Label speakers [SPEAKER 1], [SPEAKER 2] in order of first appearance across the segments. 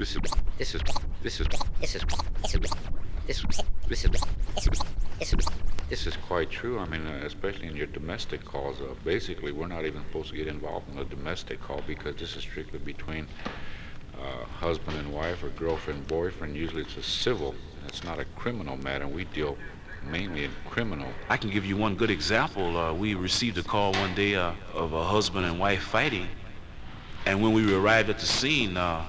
[SPEAKER 1] This is this is this is this is this is this is this is quite true. I mean, uh, especially in your domestic calls. Uh, basically, we're not even supposed to get involved in a domestic call because this is strictly between uh, husband and wife or girlfriend and boyfriend. Usually, it's a civil. It's not a criminal matter. We deal mainly in criminal.
[SPEAKER 2] I can give you one good example. Uh, we received a call one day uh, of a husband and wife fighting, and when we arrived at the scene. Uh,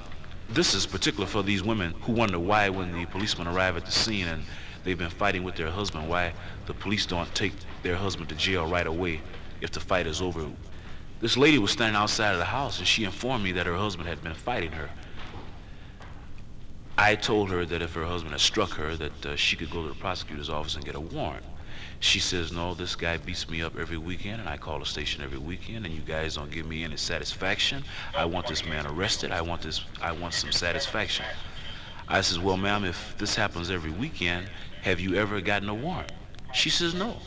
[SPEAKER 2] this is particular for these women who wonder why, when the policemen arrive at the scene and they've been fighting with their husband, why the police don't take their husband to jail right away if the fight is over. This lady was standing outside of the house and she informed me that her husband had been fighting her. I told her that if her husband had struck her, that uh, she could go to the prosecutor's office and get a warrant. She says, no, this guy beats me up every weekend, and I call the station every weekend, and you guys don't give me any satisfaction. I want this man arrested. I want this. I want some satisfaction. I says, well, ma'am, if this happens every weekend, have you ever gotten a warrant? She says, no.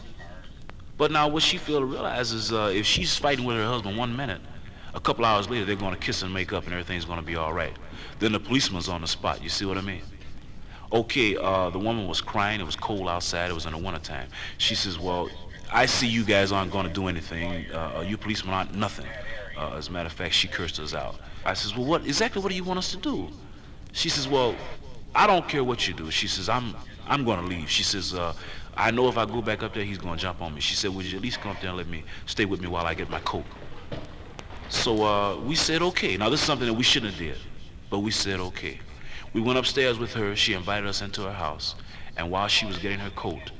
[SPEAKER 2] But now what she failed to realize is uh, if she's fighting with her husband one minute, a couple hours later they're going to kiss and make up and everything's going to be all right. Then the policeman's on the spot. You see what I mean? Okay, uh, the woman was crying. It was cold outside. It was in the wintertime. She says, well, I see you guys aren't going to do anything. Uh, you policemen aren't nothing. Uh, as a matter of fact, she cursed us out. I says, well, what exactly what do you want us to do? She says, well, I don't care what you do. She says, I'm I'm going to leave. She says, uh, I know if I go back up there, he's going to jump on me. She said, would you at least come up there and let me stay with me while I get my coat? So uh, we said, okay. Now, this is something that we shouldn't have did, but we said, okay. We went upstairs with her. She invited us into her house. And while she was getting her coat,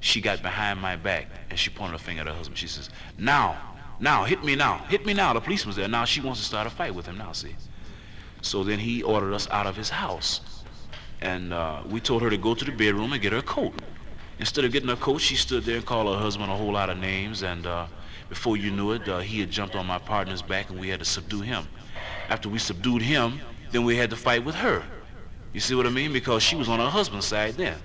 [SPEAKER 2] she got behind my back and she pointed her finger at her husband. She says, now, now, hit me now. Hit me now. The policeman's there. Now she wants to start a fight with him now, see? So then he ordered us out of his house. And uh, we told her to go to the bedroom and get her coat. Instead of getting her coat, she stood there and called her husband a whole lot of names. And uh, before you knew it, uh, he had jumped on my partner's back and we had to subdue him. After we subdued him, then we had to fight with her. You see what I mean? Because she was on her husband's side then.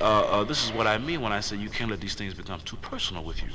[SPEAKER 2] Uh, uh, this is what I mean when I say you can't let these things become too personal with you.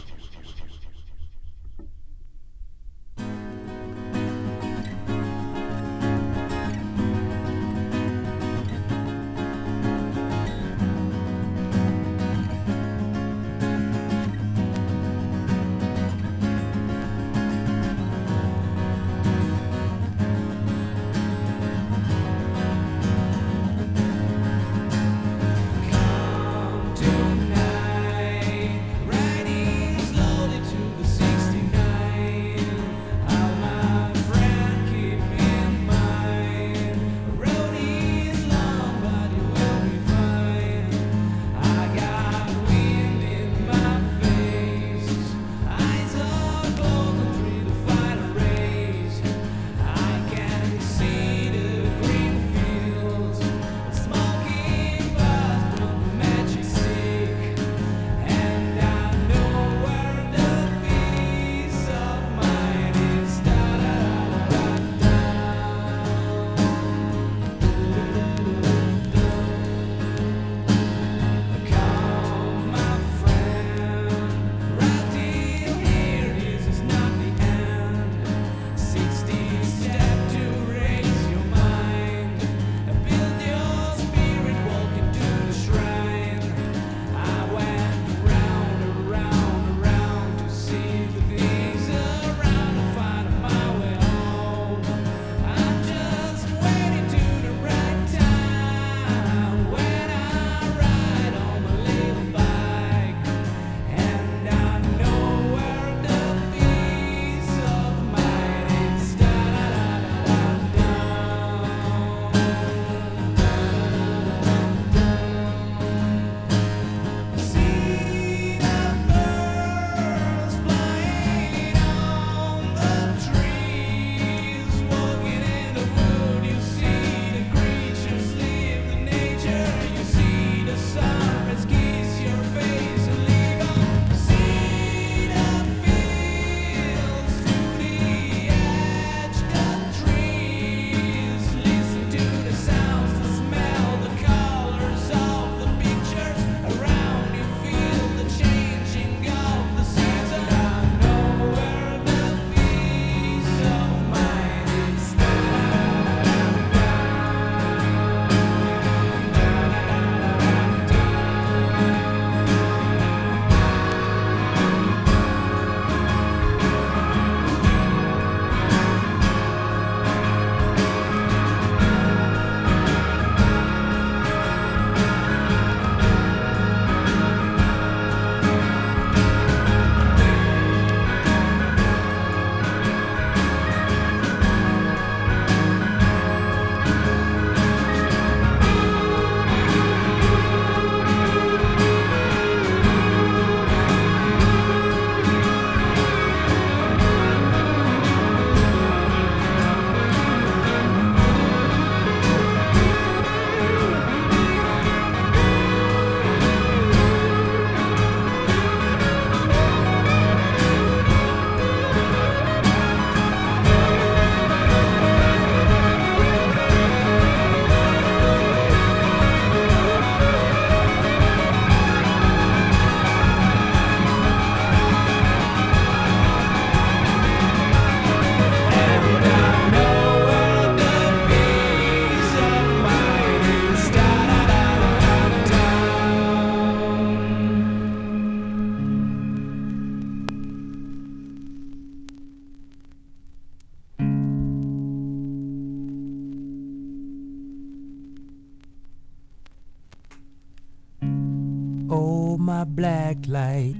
[SPEAKER 3] My black light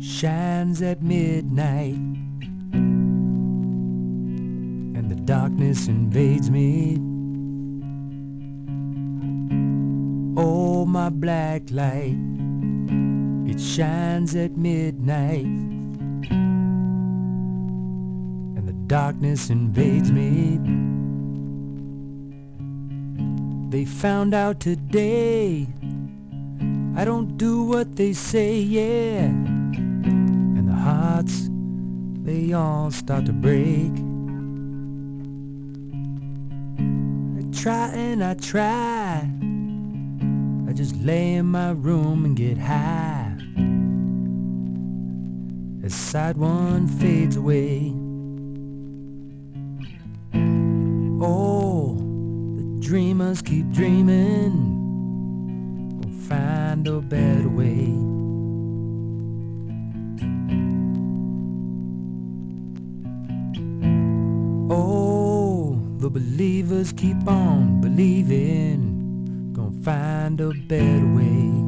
[SPEAKER 3] shines at midnight and the darkness invades me. Oh, my black light, it shines at midnight and the darkness invades me. They found out today I don't do what they say, yeah. And the hearts, they all start to break. I try and I try. I just lay in my room and get high. As side one fades away. Oh, the dreamers keep dreaming find a better way. Oh, the believers keep on believing, gonna find a better way.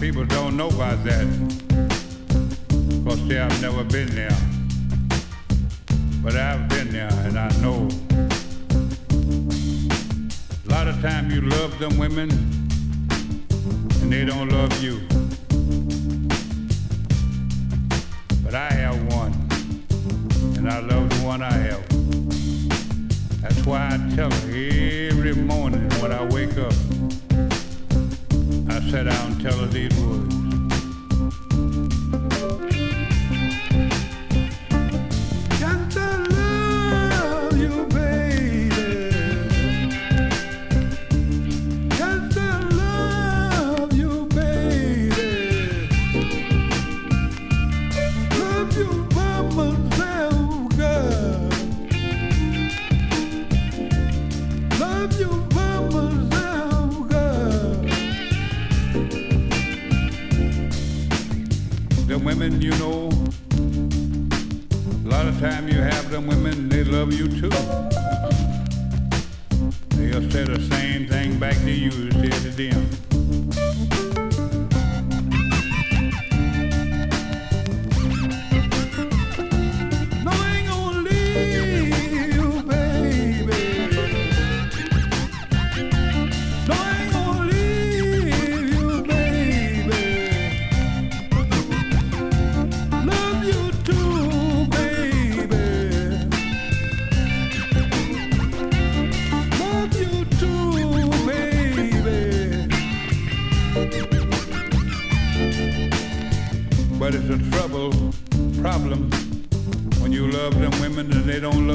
[SPEAKER 4] People don't know about that because they have never been there. But I've been there and I know. A lot of times you love them women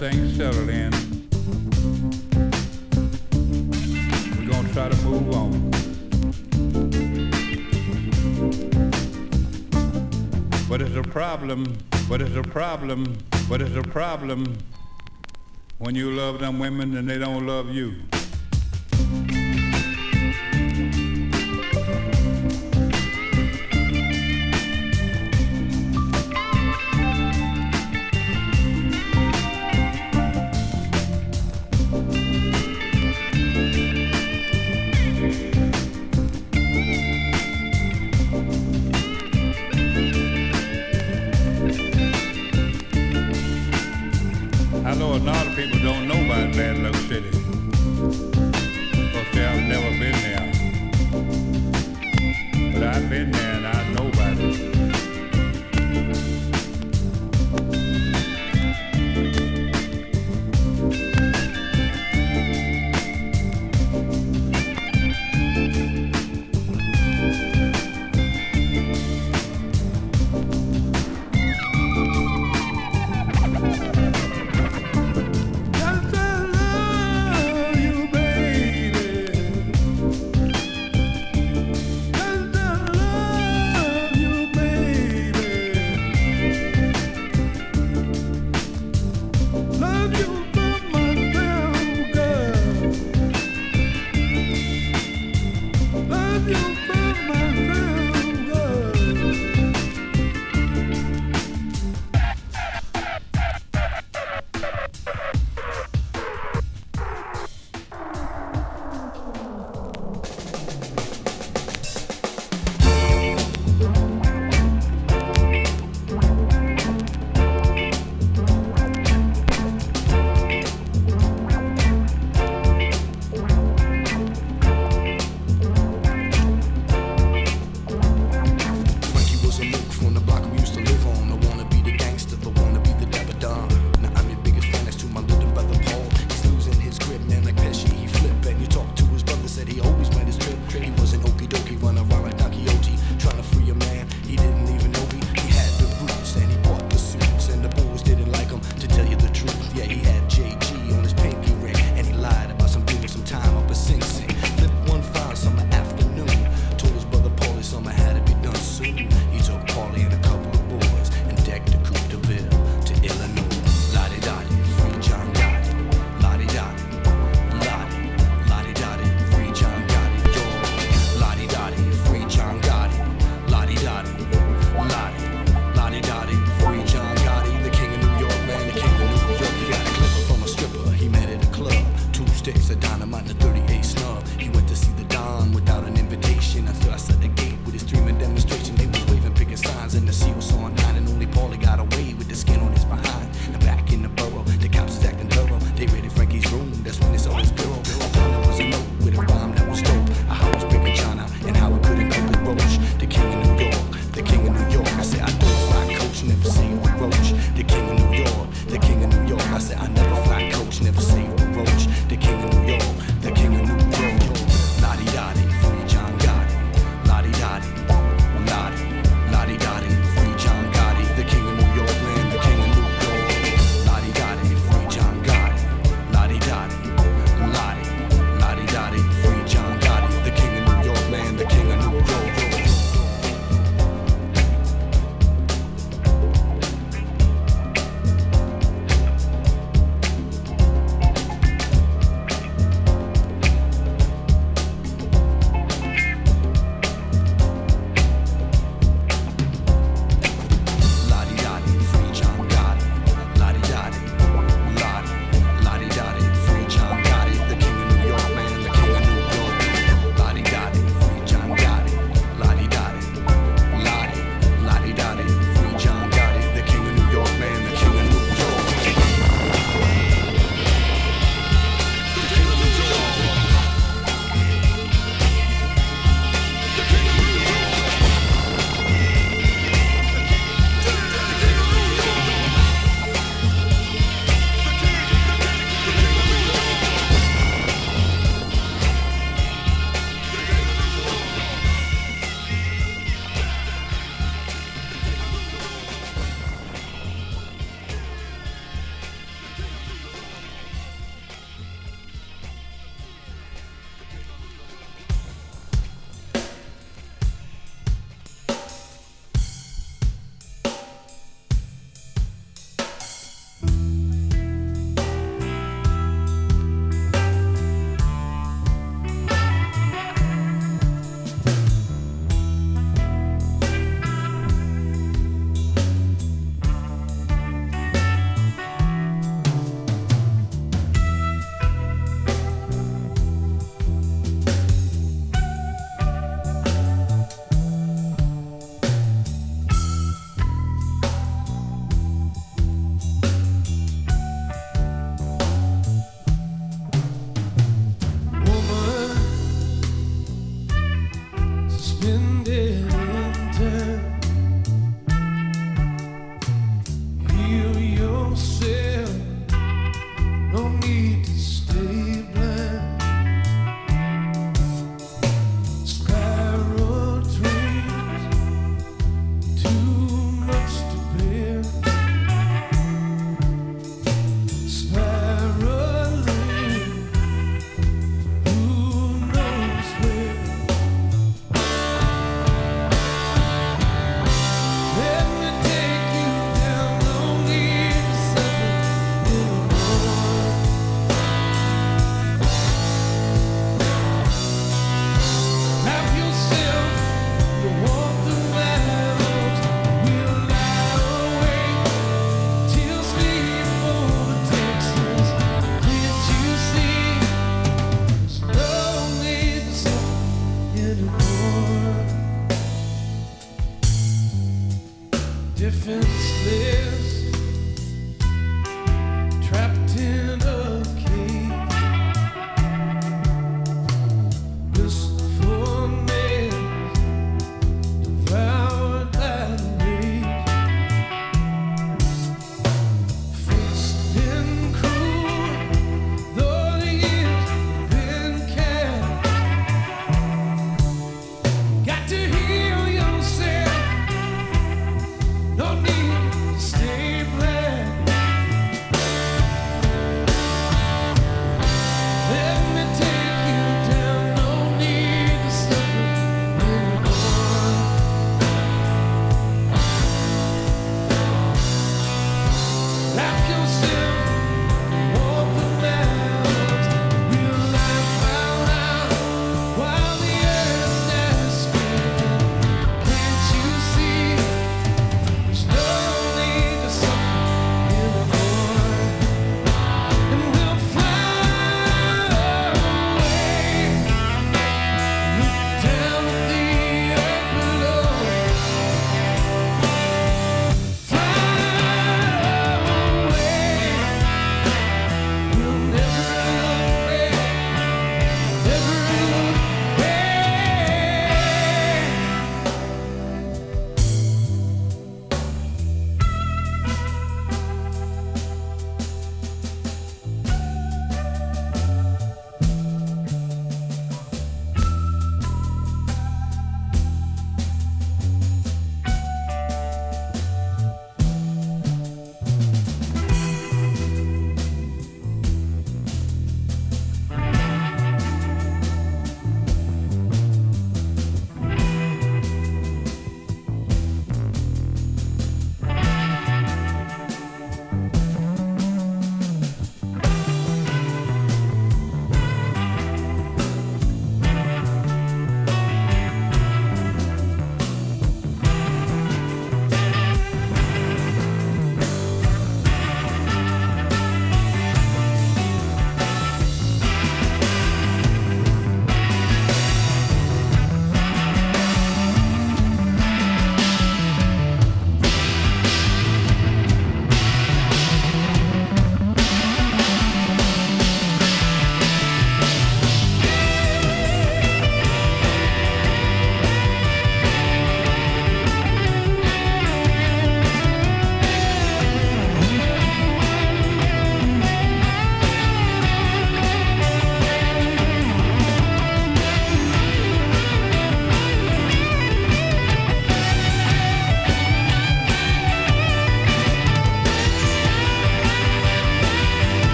[SPEAKER 4] everything settled in. We're gonna try to move on. But it's a problem, but it's a problem, but it's a problem when you love them women and they don't love you.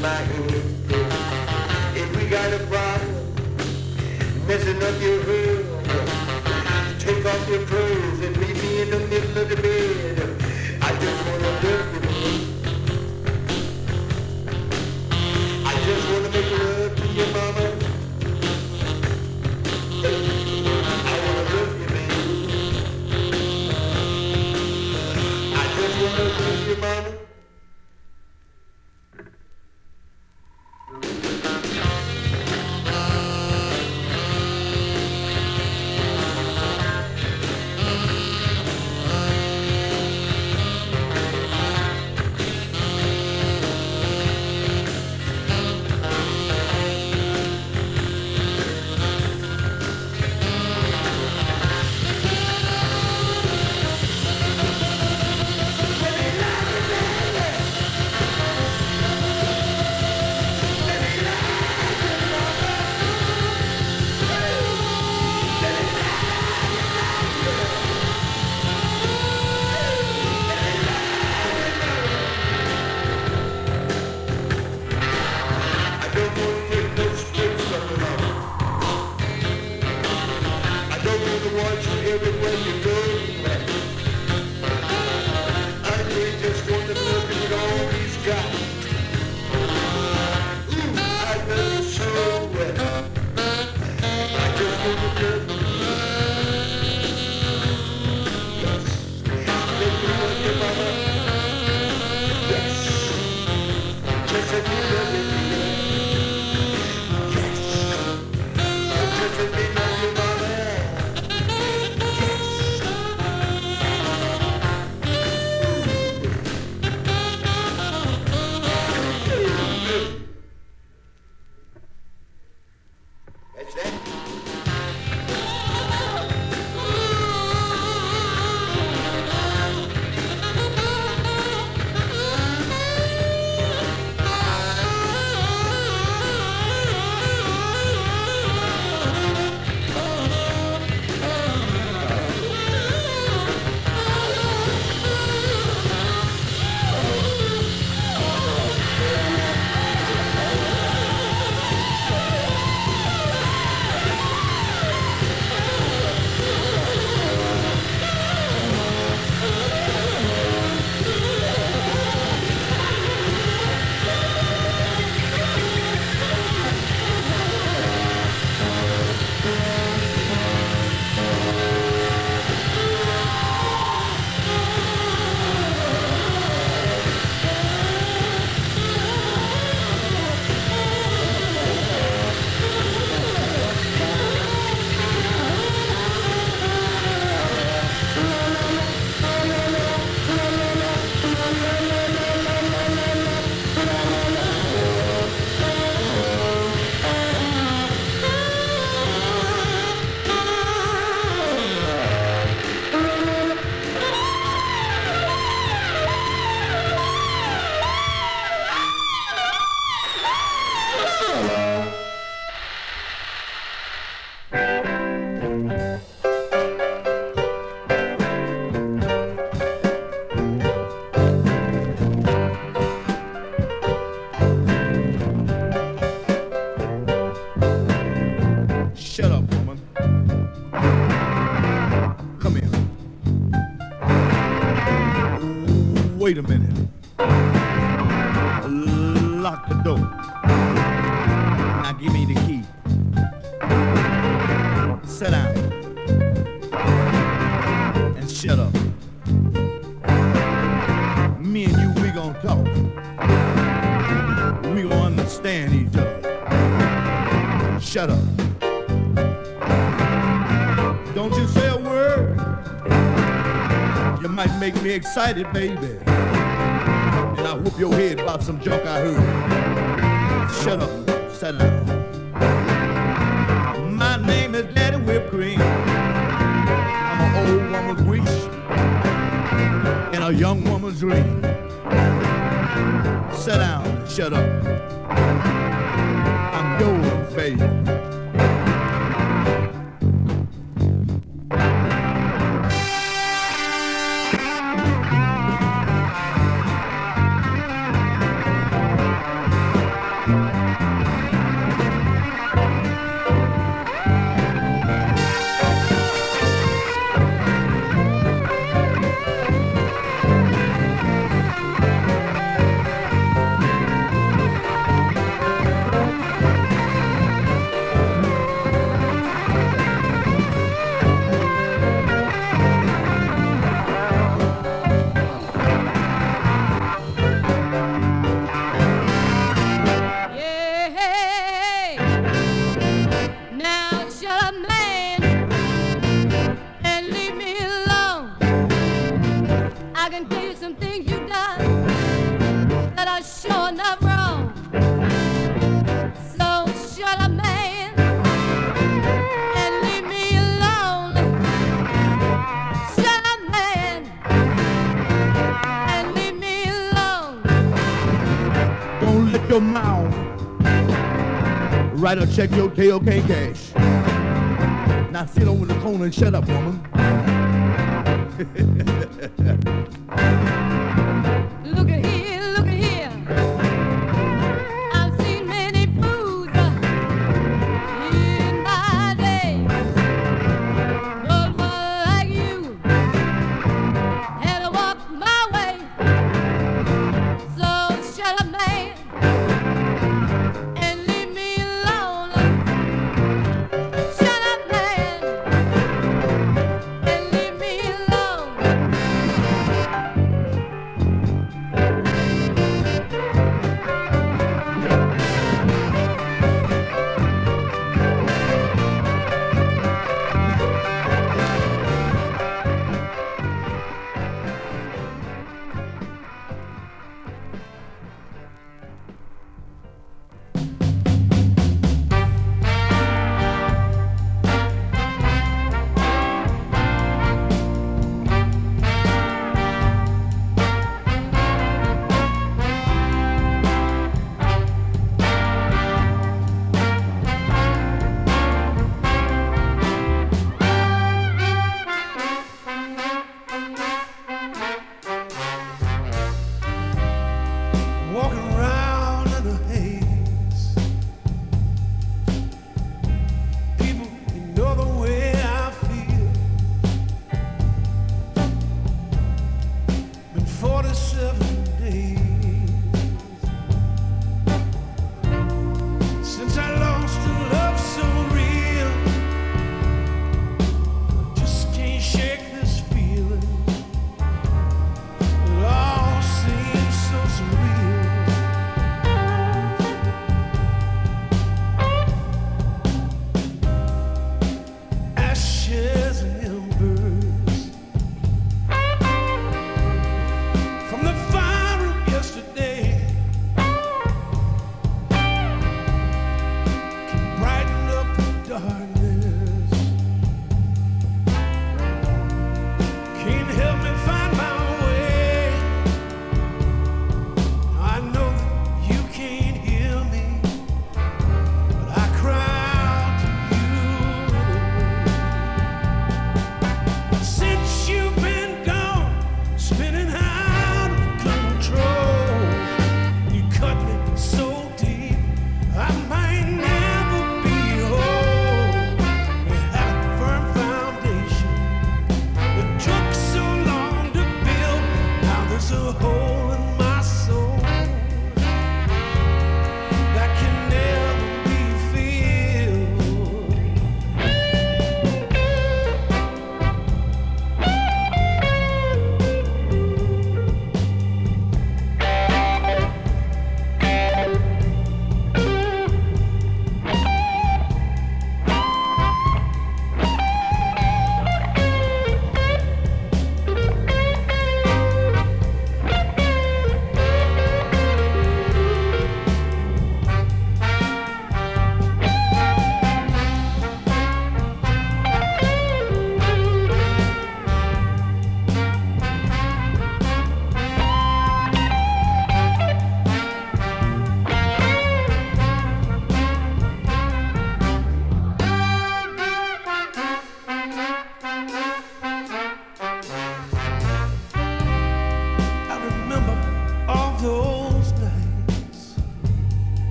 [SPEAKER 5] smiting. If we got a
[SPEAKER 6] problem,
[SPEAKER 7] messing up your room, take off your clothes and meet me in the middle of the bed. I just wanna love. I just wanna make love.
[SPEAKER 8] Excited, baby. And I whoop your head about some junk I heard. Shut up. Sit down. My name is Daddy Whipped Cream. I'm an old woman's wish and a young woman's dream. Sit down shut up. I'm yours, baby.
[SPEAKER 9] Write a check, your K, O, K, cash. Now sit over the corner and shut up, woman.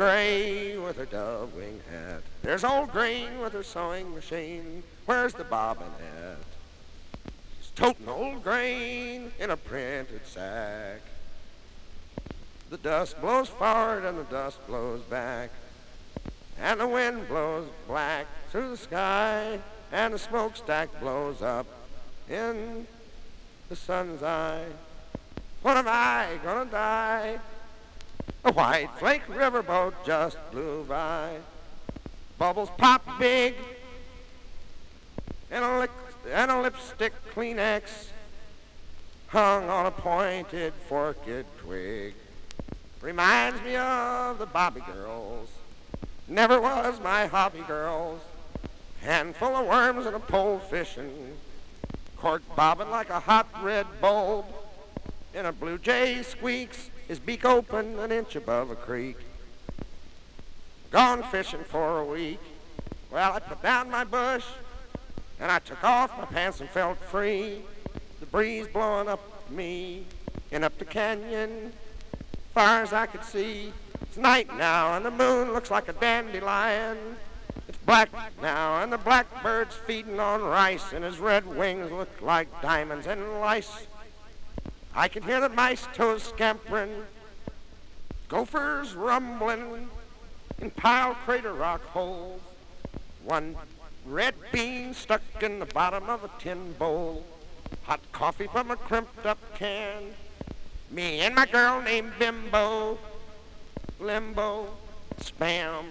[SPEAKER 10] Gray with her dove wing hat. There's old green with her sewing machine. Where's the bobbin at? She's toting old grain in a printed sack. The dust blows forward and the dust blows back. And the wind blows black through the sky. And the smokestack blows up in the sun's eye. What am I gonna die? A white flake riverboat just blew by. Bubbles pop big. And a, and a lipstick Kleenex hung on a pointed forked twig. Reminds me of the Bobby girls. Never was my hobby girls. Handful of worms and a pole fishing. Cork bobbing like a hot red bulb. And a blue jay squeaks, his beak open an inch above a creek. Gone fishing for a week. Well, I put down my bush and I took off my pants and felt free. The breeze blowing up me and up the canyon, far as I could see. It's night now and the moon looks like a dandelion. It's black now and the blackbird's feeding on rice and his red wings look like diamonds and lice. I can hear the mice toes scampering, gophers rumbling in piled crater rock holes. One red bean stuck in the bottom of a tin bowl. Hot coffee from a crimped up can. Me and my girl named Bimbo. Limbo. Spam.